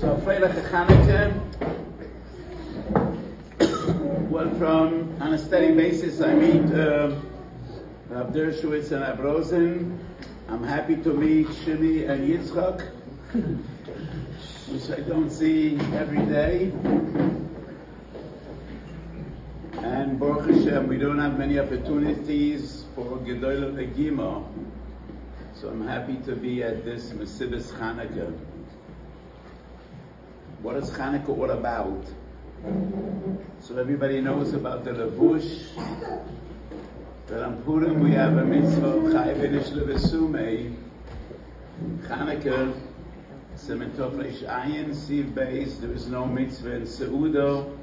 So Freiliche Chanukah, well, from on a steady basis, I meet uh, Rav Dershowitz and Rav Rosen. I'm happy to meet Shimi and Yitzchak, which I don't see every day. And Baruch Hashem, we don't have many opportunities for Gedolah Legima. So I'm happy to be at this Mesivus Chanukah. What is Hanukkah all about? So everybody knows about the Levush. That on Purim we have a mitzvah of Chai Benish Levesume. Hanukkah, Sementov Reish Ayin, Siv Beis, there is no mitzvah in Seudo.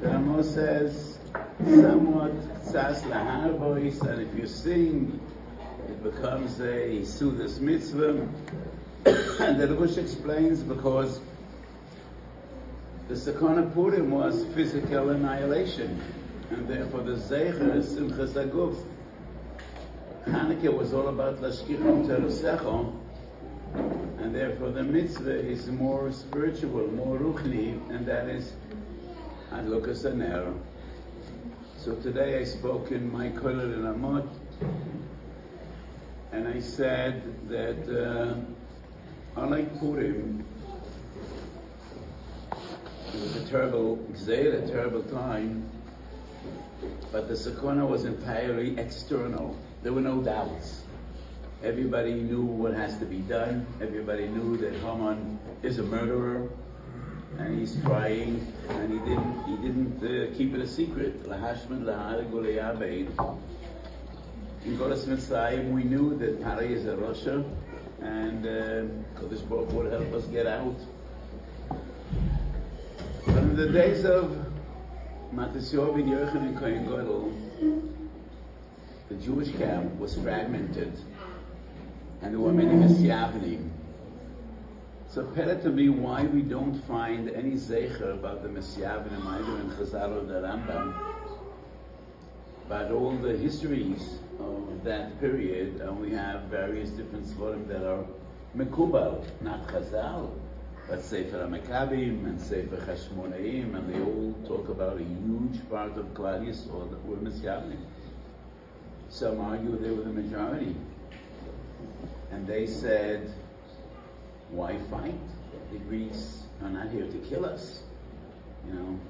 The Ramo says, somewhat Tzas Laharbois, and if you sing, it becomes a Sudas mitzvah. and the Levush explains because the Sakana Purim was physical annihilation, and therefore the Zeicher is Simchas Aguf. Hanukkah was all about Lashkichim Terusecho, and therefore the mitzvah is more spiritual, more ruchni, and that is Adlukas Aner. So today I spoke in my Kollel in Amot, and I said that uh, unlike Purim, it was a terrible a terrible time, but the Sakona was entirely external. There were no doubts. Everybody knew what has to be done. Everybody knew that Haman is a murderer, and he's trying, and he didn't. He didn't uh, keep it a secret. In Golas Mitzrayim, we knew that Pari is a Russia, and uh, Kodesh Baruch would help us get out. The days of Matisyahu ben Yochanan and Kohen Gadol, the Jewish camp was fragmented, and there were many Messiavnim. So pera to me why we don't find any zecher about the Messiavnim either in Chazal or the Rambam, but all the histories of that period, and we have various different svarim that are mekubal, not Chazal, but Sefer HaMakkabim and Sefer Chashmonaim, and they all talk about a huge part of Klal Yisrael that were. Some argue they were the majority. And they said, why fight? The Greeks are not here to kill us. You know,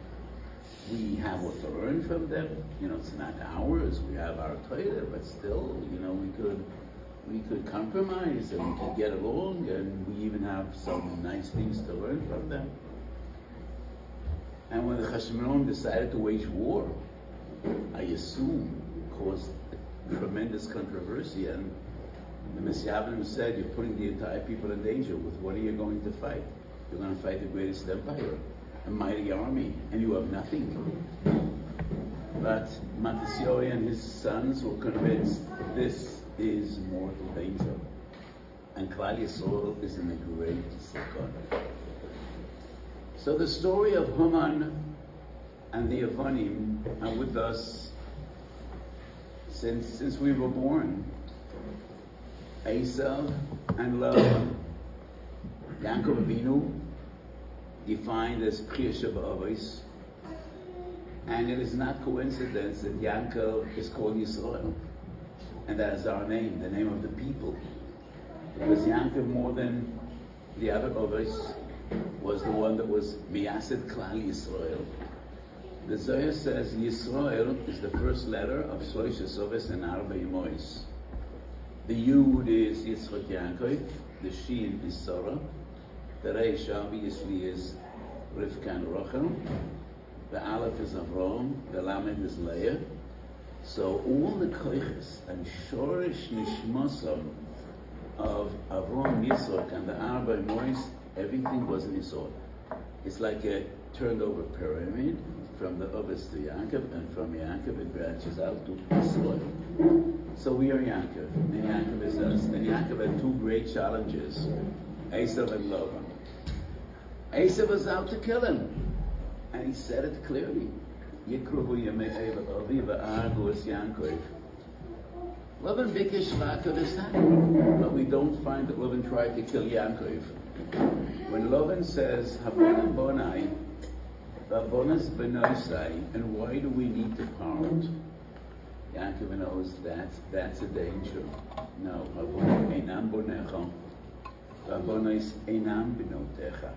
we have what to learn from them. You know, it's not ours. We have our Torah, but still, you know, we could we could compromise and we could get along, and we even have some nice things to learn from them. And when the Hashmonaim decided to wage war, I assume caused tremendous controversy, and the Messiavim said, "You're putting the entire people in danger. With what are you going to fight? You're going to fight the greatest empire, a mighty army, and you have nothing." But Matisyahu and his sons were convinced this is mortal danger. And Klal Yisrael is in a great sakana. So the story of Haman and the Avanim are with us since, since we were born. Esav and Lavan. Yaakov Avinu, defined as Priya Shabbat and it is not coincidence that Yaakov is called Yisrael. And that is our name, the name of the people. Because Yaakov, more than the other Ovis, was the one that was Miyasid Klal Yisrael. The Zohar says Yisrael is the first letter of Shlosh Ovis and Arba Yimois. The Yud is Yitzchak Yaakov, the Shin is Sarah, the Reish obviously is Rivka and Rachel, the Aleph is Avram, the Lamed is Leah. So all the koiches and shorish nishmasam of Avram Yitzchak and the Arba Mois, everything was in Yisod. It's like a turned over pyramid from the Ovis to Yaakov, and from Yaakov it branches out to Yisod. So we are Yaakov, and Yaakov is us. And Yaakov had two great challenges, Esav and Lavan. Esav was out to kill him. And he said it clearly. Yemei Avi Va'agu Es Yankov. Lavan Bikish Yaakov is but we don't find that Lavan tried to kill Yankov. When Lovan says, Habonam Bonai, Babonas Benosai, and why do we need to part? Yaakov knows that's, that's a danger. No, Habonam Einam Bonecha, Babonas Einam Benotecha.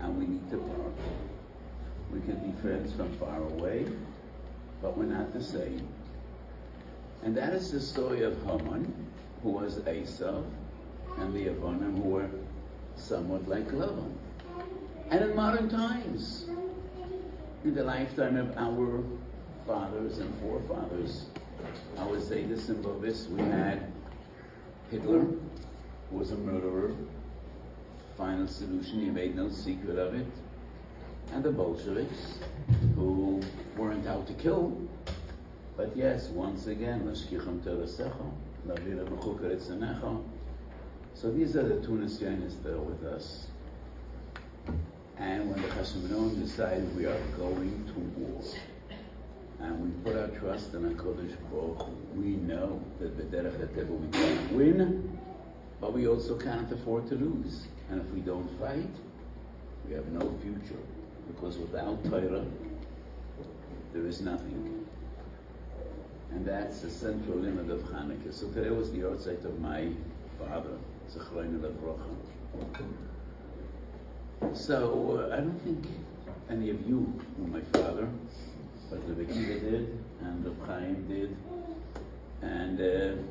And we need to part. We can be friends from far away, but we're not the same. And that is the story of Haman, who was Esav, and the Avonim, who were somewhat like Lavan. And in modern times, in the lifetime of our fathers and forefathers, I would say this in Bovis, we had Hitler, who was a murderer, final solution, he made no secret of it, and the Bolsheviks, who weren't out to kill, but yes, once again, so these are the two Nisyanis that are with us. And when the Chashmonon decided we are going to war, and we put our trust in HaKadosh Baruch we know that the Derech HaTeva we can't win, but we also can't afford to lose. And if we don't fight, we have no future. Because without Torah, there is nothing. And that's the central limit of Hanukkah. So today was the outside of my father, Zechrein So uh, I don't think any of you knew my father, but the Bekiva did, and the Chaim did, and uh,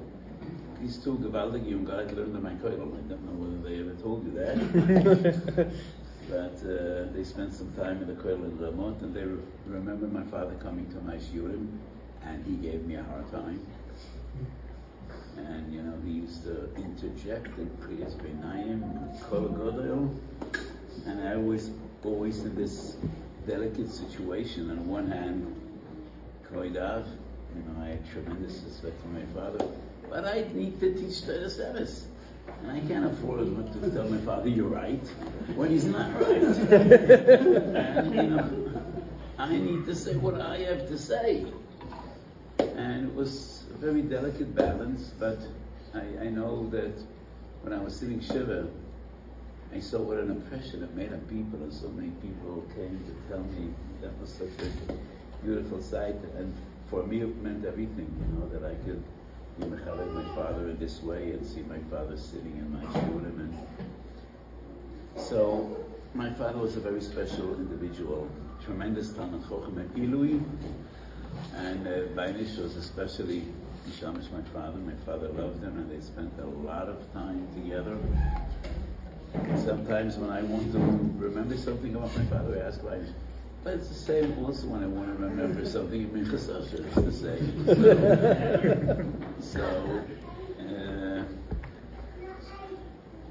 these two gewaltige young guys learned in my. I don't know whether they ever told you that. but uh, they spent some time in the koilel in and they re- remember my father coming to my shiurim, and he gave me a hard time. And you know, he used to interject and Kriyas Beinayim, Kol Godel, and I was always in this delicate situation. On one hand, Koidav, you know, I had tremendous respect for my father, but I need to teach Torah service. And I can't afford to tell my father, you're right, when he's not right. and, you know, I need to say what I have to say. And it was a very delicate balance, but I, I know that when I was sitting Shiva, I saw what an impression it made on people, and so many people came to tell me that was such a beautiful sight. And for me, it meant everything, you know, that I could mechalek my father in this way and see my father sitting in my shurim. And so, my father was a very special individual, tremendous Talmud Chochem and Ilui, and uh, was especially Mishamish, my father. My father loved him, and they spent a lot of time together. Sometimes when I want to remember something about my father, I ask Bainish. But it's the same also when I want to remember something in Minchas It's the same. So, so, uh,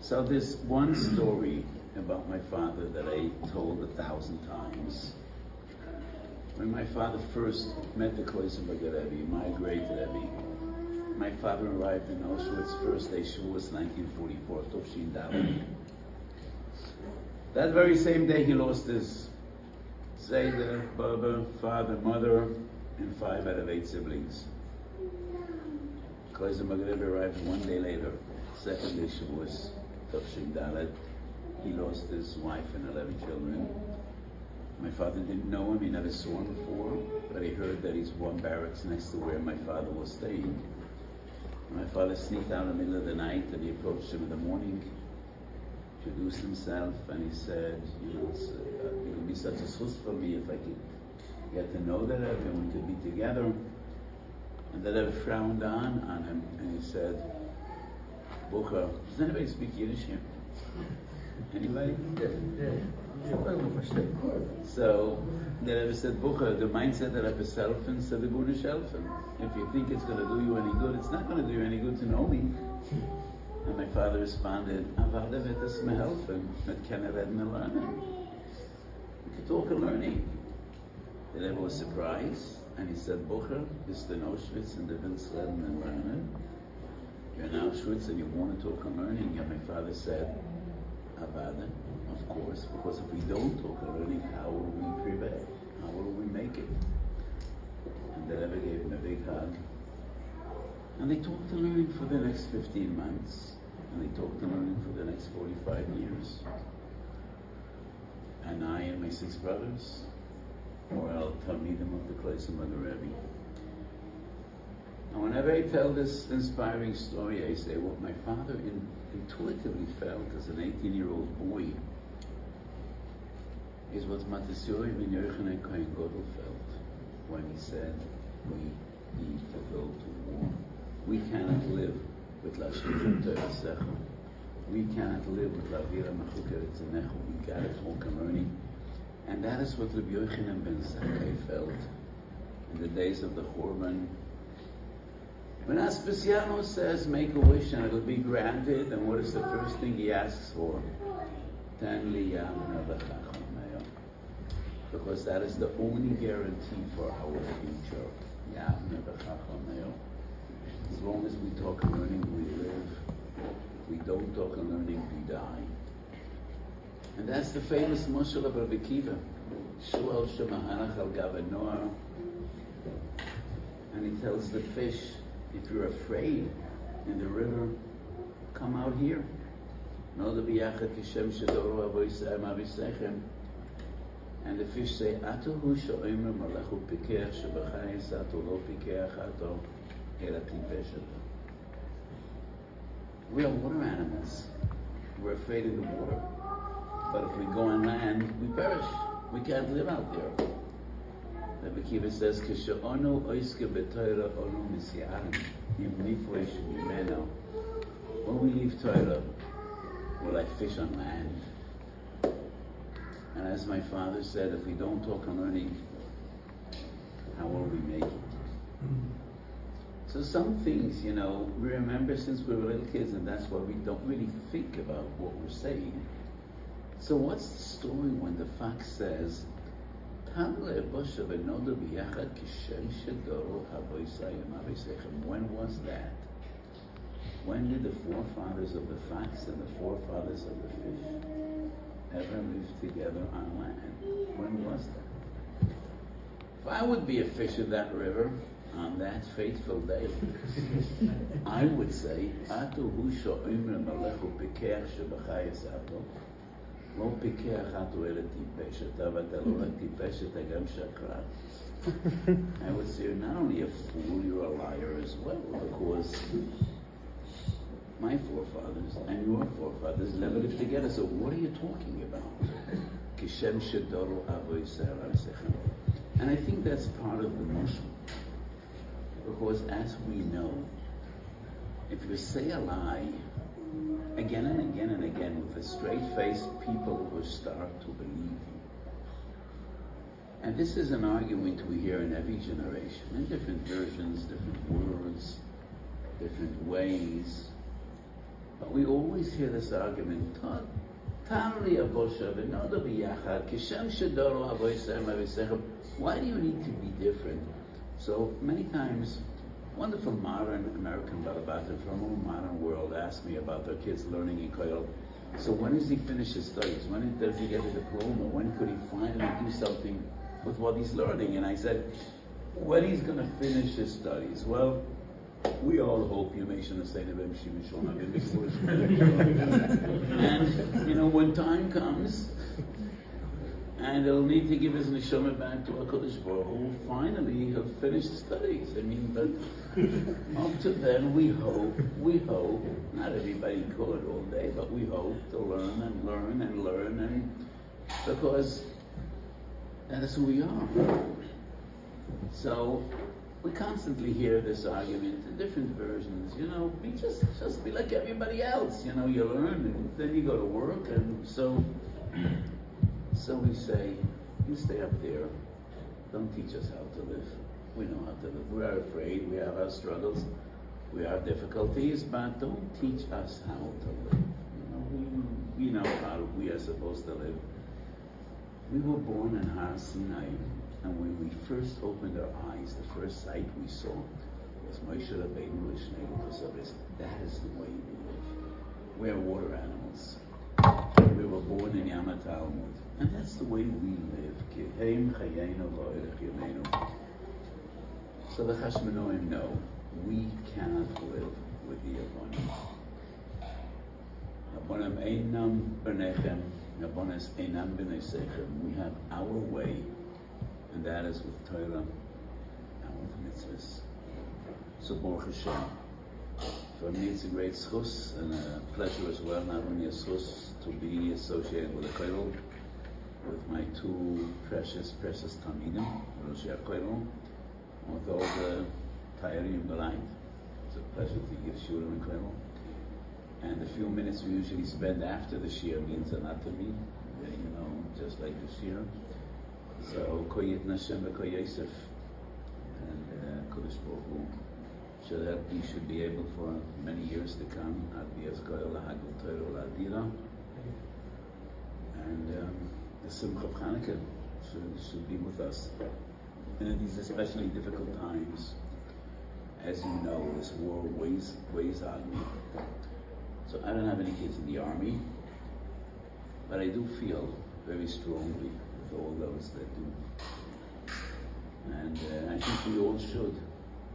so there's one story about my father that I told a thousand times. When my father first met the Kloisenberg Rebbe, my great Rebbe, my father arrived in Auschwitz first day Shavuos 1944, Tovshin Dalit. That very same day he lost his Zayda, Baba, father, mother, and five out of eight siblings. Kloisenberg Rebbe arrived one day later, second day Shavuos, Tovshin Dalit. He lost his wife and 11 children. My father didn't know him, he never saw him before, but he heard that he's one barracks next to where my father was staying. My father sneaked out in the middle of the night and he approached him in the morning, introduced himself, and he said, you know, uh, it would be such a source for me if I could get to know that and could be together. And the Rebbe frowned on, on him and he said, Bucha, does anybody speak Yiddish here? Anybody? So the Rebbe said, Bucha, the mindset that Rebbe selfen, so the Guna shelfen. If you think it's going to do you any good, it's not going to do you any good to know me. And my father responded, Aval evet es me helfen, mit kenne reden learning. We could talk and learning. The Rebbe was surprised, and he said, Bucha, bist in Auschwitz and the and learning. You're in Auschwitz and you want to talk and learning. And my father said, Avada, of course, because if we don't talk and learning, how will we prevail? How will we make it? And the Rebbe gave him a big hug. And they talked and learning for the next 15 months. And they talked and learning for the next 45 years. And I and my six brothers, or Al Talmidim of the Klesim of the Rebbe. And whenever I tell this inspiring story, I say what my father in, intuitively felt as an 18 year old boy is what Matisyahu ben Yochanan Kohen Gadol felt when he said, we need to go to war. We cannot live with Lashon Teresecha. We cannot live with Lavira Machuker Tzenecha. We got to talk and learning. And that is what Rabbi Yochanan ben Zakkai felt in the days of the Churban when Aspasiano says, make a wish and it'll be granted, and what is the first thing he asks for? Because that is the only guarantee for our future. As long as we talk and learning, we live. If we don't talk and learning, we die. And that's the famous of Rabbi Akiva. Shual Shemahanach al Gavanoah. And he tells the fish, if you're afraid in the river, come out here. And the fish say, Atuhu sho'imer malachu pikech shebachayis atu lo pikech ato We are water animals. We're afraid of the water. But if we go on land, we perish. We can't live out there. The Kiva says, "Kishonu oiske b'Torah onu misyarim im nifresh mimeno." When we leave Torah, we're like fish on land. And as my father said, if we don't talk on learning, how will we make it? So some things, you know, we remember since we were little kids, and that's why we don't really think about what we're saying. So what's the story when the fact says, when was that? When did the forefathers of the fox and the forefathers of the fish ever live together on land? When was that? If I would be a fish of that river on that fateful day, I would say, Atu hu sho'imrim alechu pekech shebachayis ato. לא פיקח התועלת טיפש, אתה ואתה לא רק טיפש, אתה גם שקרן. I would say you're not only a fool, you're a liar as well, because my forefathers and your forefathers never lived together, so what are you talking about? And I think that's part of the Muslim. Because as we know, if you say a lie, again and again and again with a straight face, people will start to believe you. And this is an argument we hear in every generation, in different versions, different words, different ways. But we always hear this argument, why do you need to be different? So many times wonderful modern American Balabatim from a modern world asked me about their kids learning in Koil. So when does he finish his studies? When does he get a diploma? When could he finally do something with what he's learning? And I said, when he's going to finish his studies? Well, we all hope you may say And, you know, when time comes, and he'll need to give his neshama back to HaKadosh Baruch Hu. Finally, he'll finish studies. I mean, but up to then, we hope, we hope, not everybody could all day, but we hope to learn and learn and learn, and because that is who we are. So we constantly hear this argument in different versions. You know, be just just be like everybody else. You know, you learn and then you go to work, and so so we say, you stay up there. Don't teach us how to live. We know how to live. We are afraid. We have our struggles. We have difficulties, but don't teach us how to live. You know, we, we know how we are supposed to live. We were born in Har Sinai, and when we first opened our eyes, the first sight we saw was Moshe Rabbeinu Lishnei That is the way we live. We are water animals. We were born in Yama Talmud. And that's the way we live. So the Chashmonaim know we cannot live with the Seichem. We have our way, and that is with Torah and with mitzvahs. So Baruch Hashem. For me, it's a great schus and a pleasure as well, not only a schus to be associated with the Koil, with my two precious, precious Talmidim, Rosh Koil, with all the Ta'irim Galayt. It's a pleasure to give Shur and Koil. And the few minutes we usually spend after the Shir means a lot to me, you know, just like the Shir. So, Koyit Nashem Koy Yosef, and uh, Kodesh Baruch should help you should be able for many years to come, Ad Bias Koyel Lahagul Torah. And the Simcha of Hanukkah should, should be with us. In these especially difficult times, as you know, this war weighs, weighs on me. So I don't have any kids in the army, but I do feel very strongly with all those that do. And uh, I think we all should.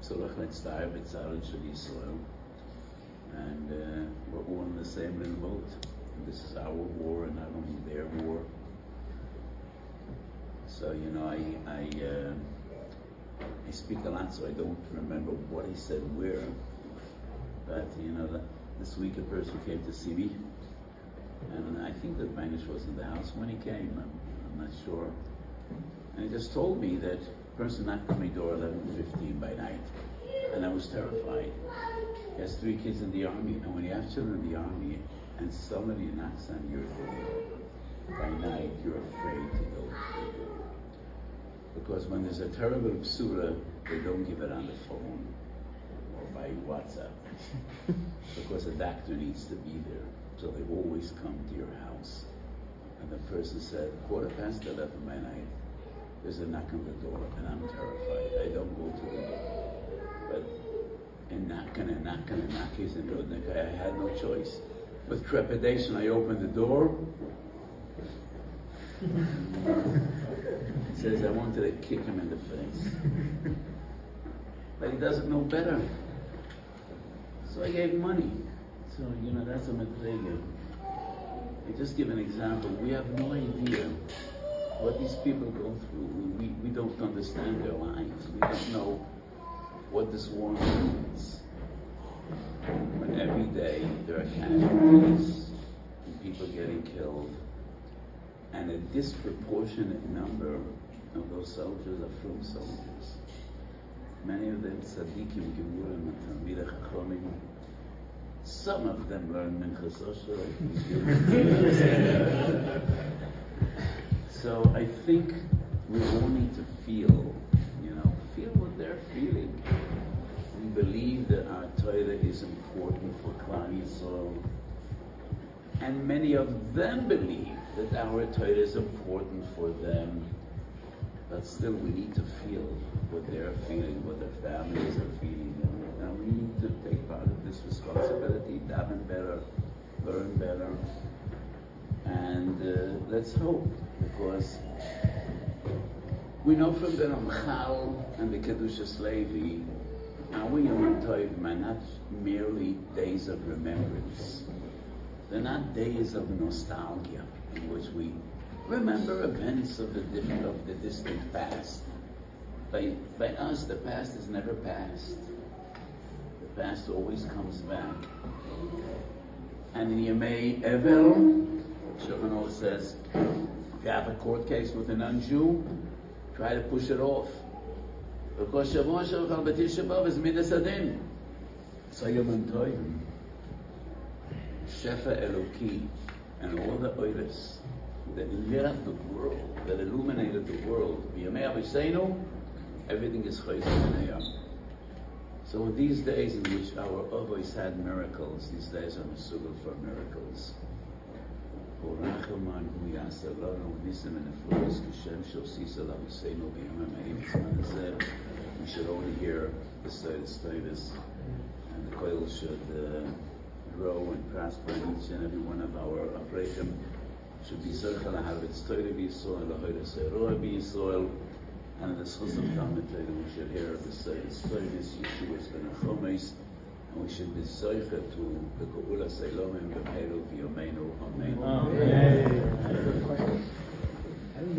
so let's B'tzar Shel Yisrael. And uh, we're all in the same little boat. This is our war and not only their war. So, you know, I, I, uh, I speak a lot, so I don't remember what I said where. But, you know, this week a person came to see me, and I think that Banish was in the house when he came, I'm, I'm not sure. And he just told me that person knocked on my door 11.15 by night, and I was terrified. He has three kids in the army, and when you have children in the army, and somebody knocks on your door by night, you're afraid to go to the door. Because when there's a terrible psula, they don't give it on the phone or by WhatsApp. because a doctor needs to be there. So they always come to your house. And the person said, quarter past 11 by night, there's a knock on the door, and I'm terrified. I don't go to the door. But and knocking and knocking and knocking and Rudnik, I had no choice. With trepidation, I opened the door. He says, I wanted to kick him in the face. But he doesn't know better. So I gave money. So, you know, that's a madrega. I just give an example. We have no idea what these people go through. We, we, we don't understand their lives. We don't know what this war means. When every day there are casualties and people getting killed, and a disproportionate number of those soldiers are from soldiers. Many of them tzaddikim, gemurim, and. Some of them learn minchas So I think we all need to feel, you know, feel what they're feeling. Believe that our Torah is important for Klal Yisrael, and many of them believe that our Torah is important for them. But still, we need to feel what they're feeling, what their families are feeling, and, we need to take part of this responsibility, daven better, learn better, and uh, let's hope, because we know from the Ramchal and the Kedushas Levi, our Yom Tov are not merely days of remembrance. They're not days of nostalgia in which we remember events of the, of the distant past. By, by us, the past is never past. The past always comes back. And in Yemei Evel, Shulchan says, if you have a court case with a non-Jew, try to push it off. Because Shavuot Shalchal B'Tisha B'Av is Midas Adin. So Tovim. Shefa Eloki and all the others that lit up the world, that illuminated the world. Everything is chayzer So these days in which our Avos had miracles, these days are Mesugel for miracles. We should only hear the saint status, and the coil should uh, grow and prosper in each and every one of our Avreichim should be Zercha Lahavitz Torah B'Yisrael, Lahoyra Seirua B'Yisrael, and the Schus of Talmud Torah we should hear the Torah, Yeshua's Ben Achomes, and we should be zoicha to the Geula Seilomim B'Meiru V'Yomeinu Amen. Amen.